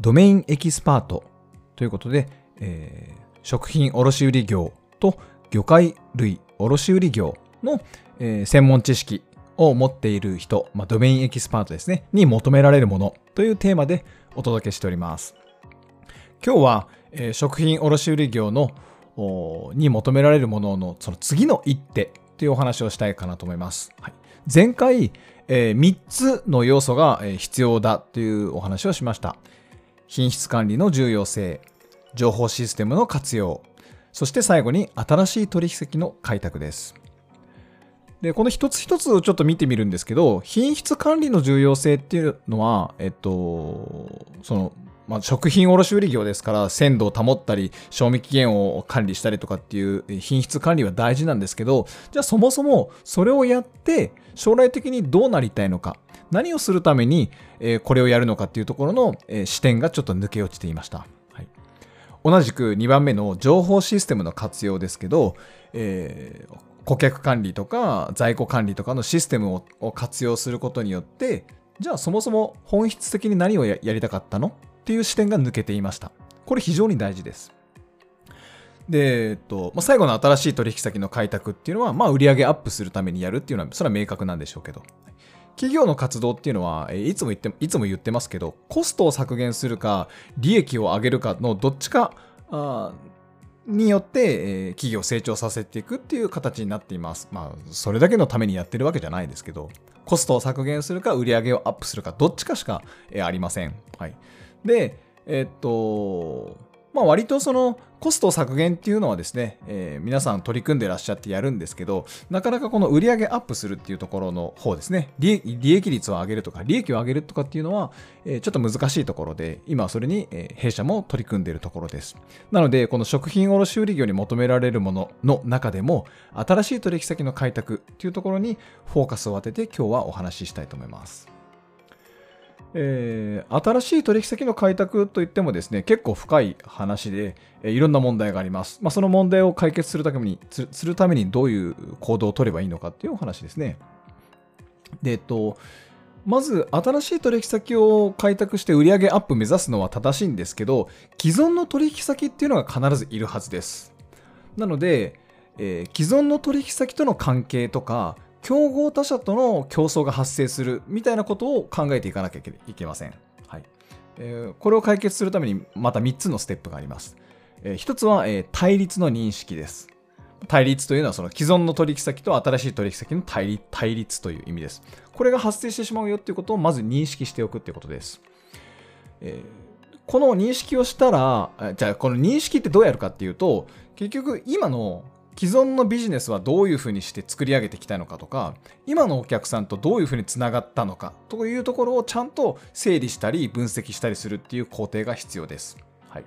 ドメインエキスパートということで、えー食品卸売業と魚介類卸売業の、えー専門知識を持っている人、まあ、ドメインエキスパートですね、に求められるものというテーマでお届けしております。今日は、えー食品卸売業のに求められるもののその次の一手というお話をしたいかなと思います。はい、前回、え3つの要素が必要だというお話をしました。品質管理の重要性、情報システムの活用、そして最後に新しい取引先の開拓です。で、この一つ一つをちょっと見てみるんですけど、品質管理の重要性っていうのは、えっと、その、まあ、食品卸売業ですから、鮮度を保ったり、賞味期限を管理したりとかっていう品質管理は大事なんですけど、じゃあそもそもそれをやって、将来的にどうなりたいのか、何をするために、えこれをやるのかっていうところの、え視点がちょっと抜け落ちていました。はい、同じく2番目の情報システムの活用ですけど、えー顧客管理とか在庫管理とかのシステムを活用することによって、じゃあそもそも本質的に何をやりたかったのっていう視点が抜けていました。これ非常に大事です。で、えっと、まあ、最後の新しい取引先の開拓っていうのは、まあ、売上アップするためにやるっていうのは、それは明確なんでしょうけど。企業の活動っていうのは、いつも言って、いつも言ってますけど、コストを削減するか、利益を上げるかのどっちか、によって、えー企業を成長させていくっていう形になっています。まあ、それだけのためにやってるわけじゃないですけど、コストを削減するか、売上をアップするか、どっちかしか、えーありません。はい。で、えーっと、まあ割とそのコスト削減っていうのはですね、えー皆さん取り組んでらっしゃってやるんですけど、なかなかこの売上アップするっていうところの方ですね、利益率を上げるとか、利益を上げるとかっていうのは、えーちょっと難しいところで、今それに、えー弊社も取り組んでいるところです。なので、この食品卸売業に求められるものの中でも、新しい取引先の開拓っていうところにフォーカスを当てて今日はお話ししたいと思います。えー新しい取引先の開拓といってもですね結構深い話で、えーいろんな問題があります、まあ、その問題を解決するためにするためにどういう行動を取ればいいのかっていうお話ですね。でえっとまず新しい取引先を開拓して売上アップ目指すのは正しいんですけど既存の取引先っていうのが必ずいるはずです。なので、えー既存の取引先との関係とか競合他社との競争が発生するみたいなことを考えていかなきゃいけません。はいえーこれを解決するためにまた3つのステップがあります。え1つは、えー対立の認識です。対立というのはその既存の取引先と新しい取引先の対立という意味です。これが発生してしまうよっていうことをまず認識しておくっていうことです。えーこの認識をしたら、じゃあこの認識ってどうやるかっていうと、結局今の既存のビジネスはどういうふうにして作り上げてきたのかとか、今のお客さんとどういうふうにつながったのかというところをちゃんと整理したり分析したりするっていう工程が必要です。はい。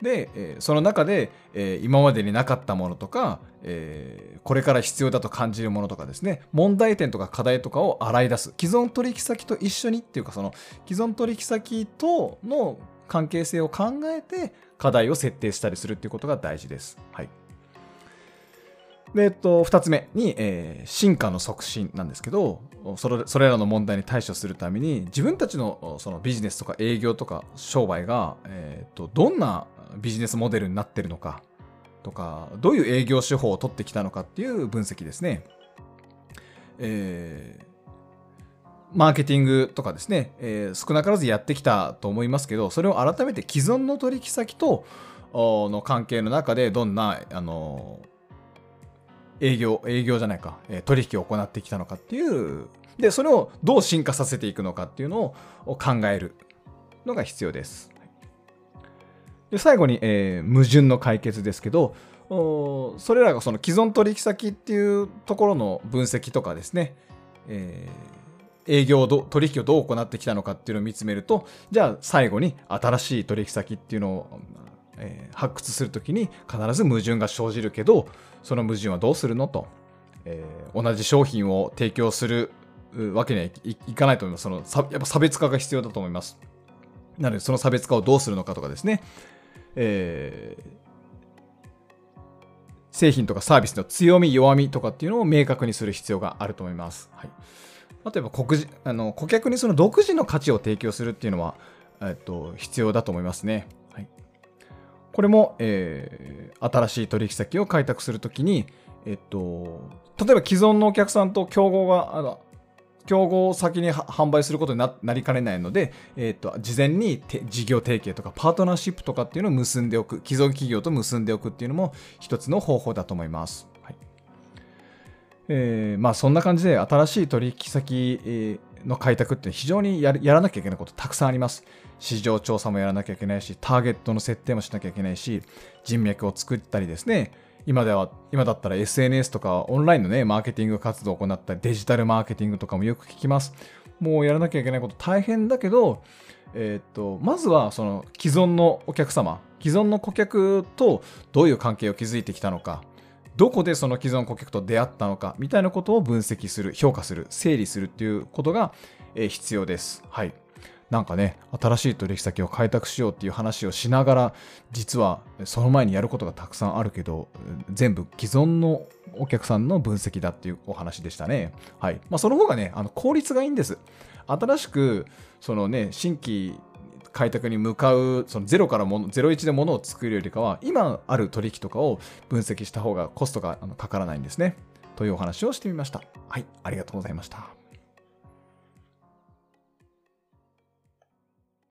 で、えーその中で、えー今までになかったものとか、えーこれから必要だと感じるものとかですね、問題点とか課題とかを洗い出す。既存取引先と一緒にっていうか、その既存取引先との関係性を考えて課題を設定したりするっていうことが大事です。はい。で、えっと、二つ目に、えー進化の促進なんですけど、それそれらの問題に対処するために、自分たちのそのビジネスとか営業とか商売が、えーっと、どんなビジネスモデルになってるのかとか、どういう営業手法を取ってきたのかっていう分析ですね。えーマーケティングとかですね、えー少なからずやってきたと思いますけど、それを改めて既存の取引先との関係の中でどんな、あの営業、営業じゃないか、え取引を行ってきたのかっていう、で、それをどう進化させていくのかっていうのを考えるのが必要です。で最後に、えー矛盾の解決ですけど、おそれらがその既存取引先っていうところの分析とかですね、えー営業ど、取引をどう行ってきたのかっていうのを見つめると、じゃあ最後に新しい取引先っていうのを、えー、発掘するときに必ず矛盾が生じるけど、その矛盾はどうするのと、えー、同じ商品を提供するわけにはいかないと思います。そのやっぱ差別化が必要だと思います。なので、その差別化をどうするのかとかですね、えー、製品とかサービスの強み、弱みとかっていうのを明確にする必要があると思います。はい、例えば顧あの顧客にその独自の価値を提供するっていうのは、えっと、必要だと思いますね。これも、えー、新しい取引先を開拓するときに、えっと、例えば既存のお客さんと競合があの競合を先に販売することになりかねないので、えーと、事前に事業提携とかパートナーシップとかっていうのを結んでおく既存企業と結んでおくっていうのも一つの方法だと思います。はいえー、まあそんな感じで新しい取引先の開拓って非常にやらなきゃいけないことたくさんあります。市場調査もやらなきゃいけないし、ターゲットの設定もしなきゃいけないし、人脈を作ったりですね、今では、今だったら SNS とかオンラインのね、マーケティング活動を行ったり、デジタルマーケティングとかもよく聞きます。もうやらなきゃいけないこと大変だけど、えー、っと、まずはその既存のお客様、既存の顧客とどういう関係を築いてきたのか、どこでその既存顧客と出会ったのか、みたいなことを分析する、評価する、整理するっていうことが、必要です。はい。なんかね、新しい取引先を開拓しようっていう話をしながら、実はその前にやることがたくさんあるけど、全部既存のお客さんの分析だっていうお話でしたね。はい。まあ、その方がね、あの効率がいいんです。新しく、そのね、新規開拓に向かう、そのゼロからもの、01で物を作るよりかは、今ある取引とかを分析した方がコストがかからないんですね。というお話をしてみました。はい。ありがとうございました。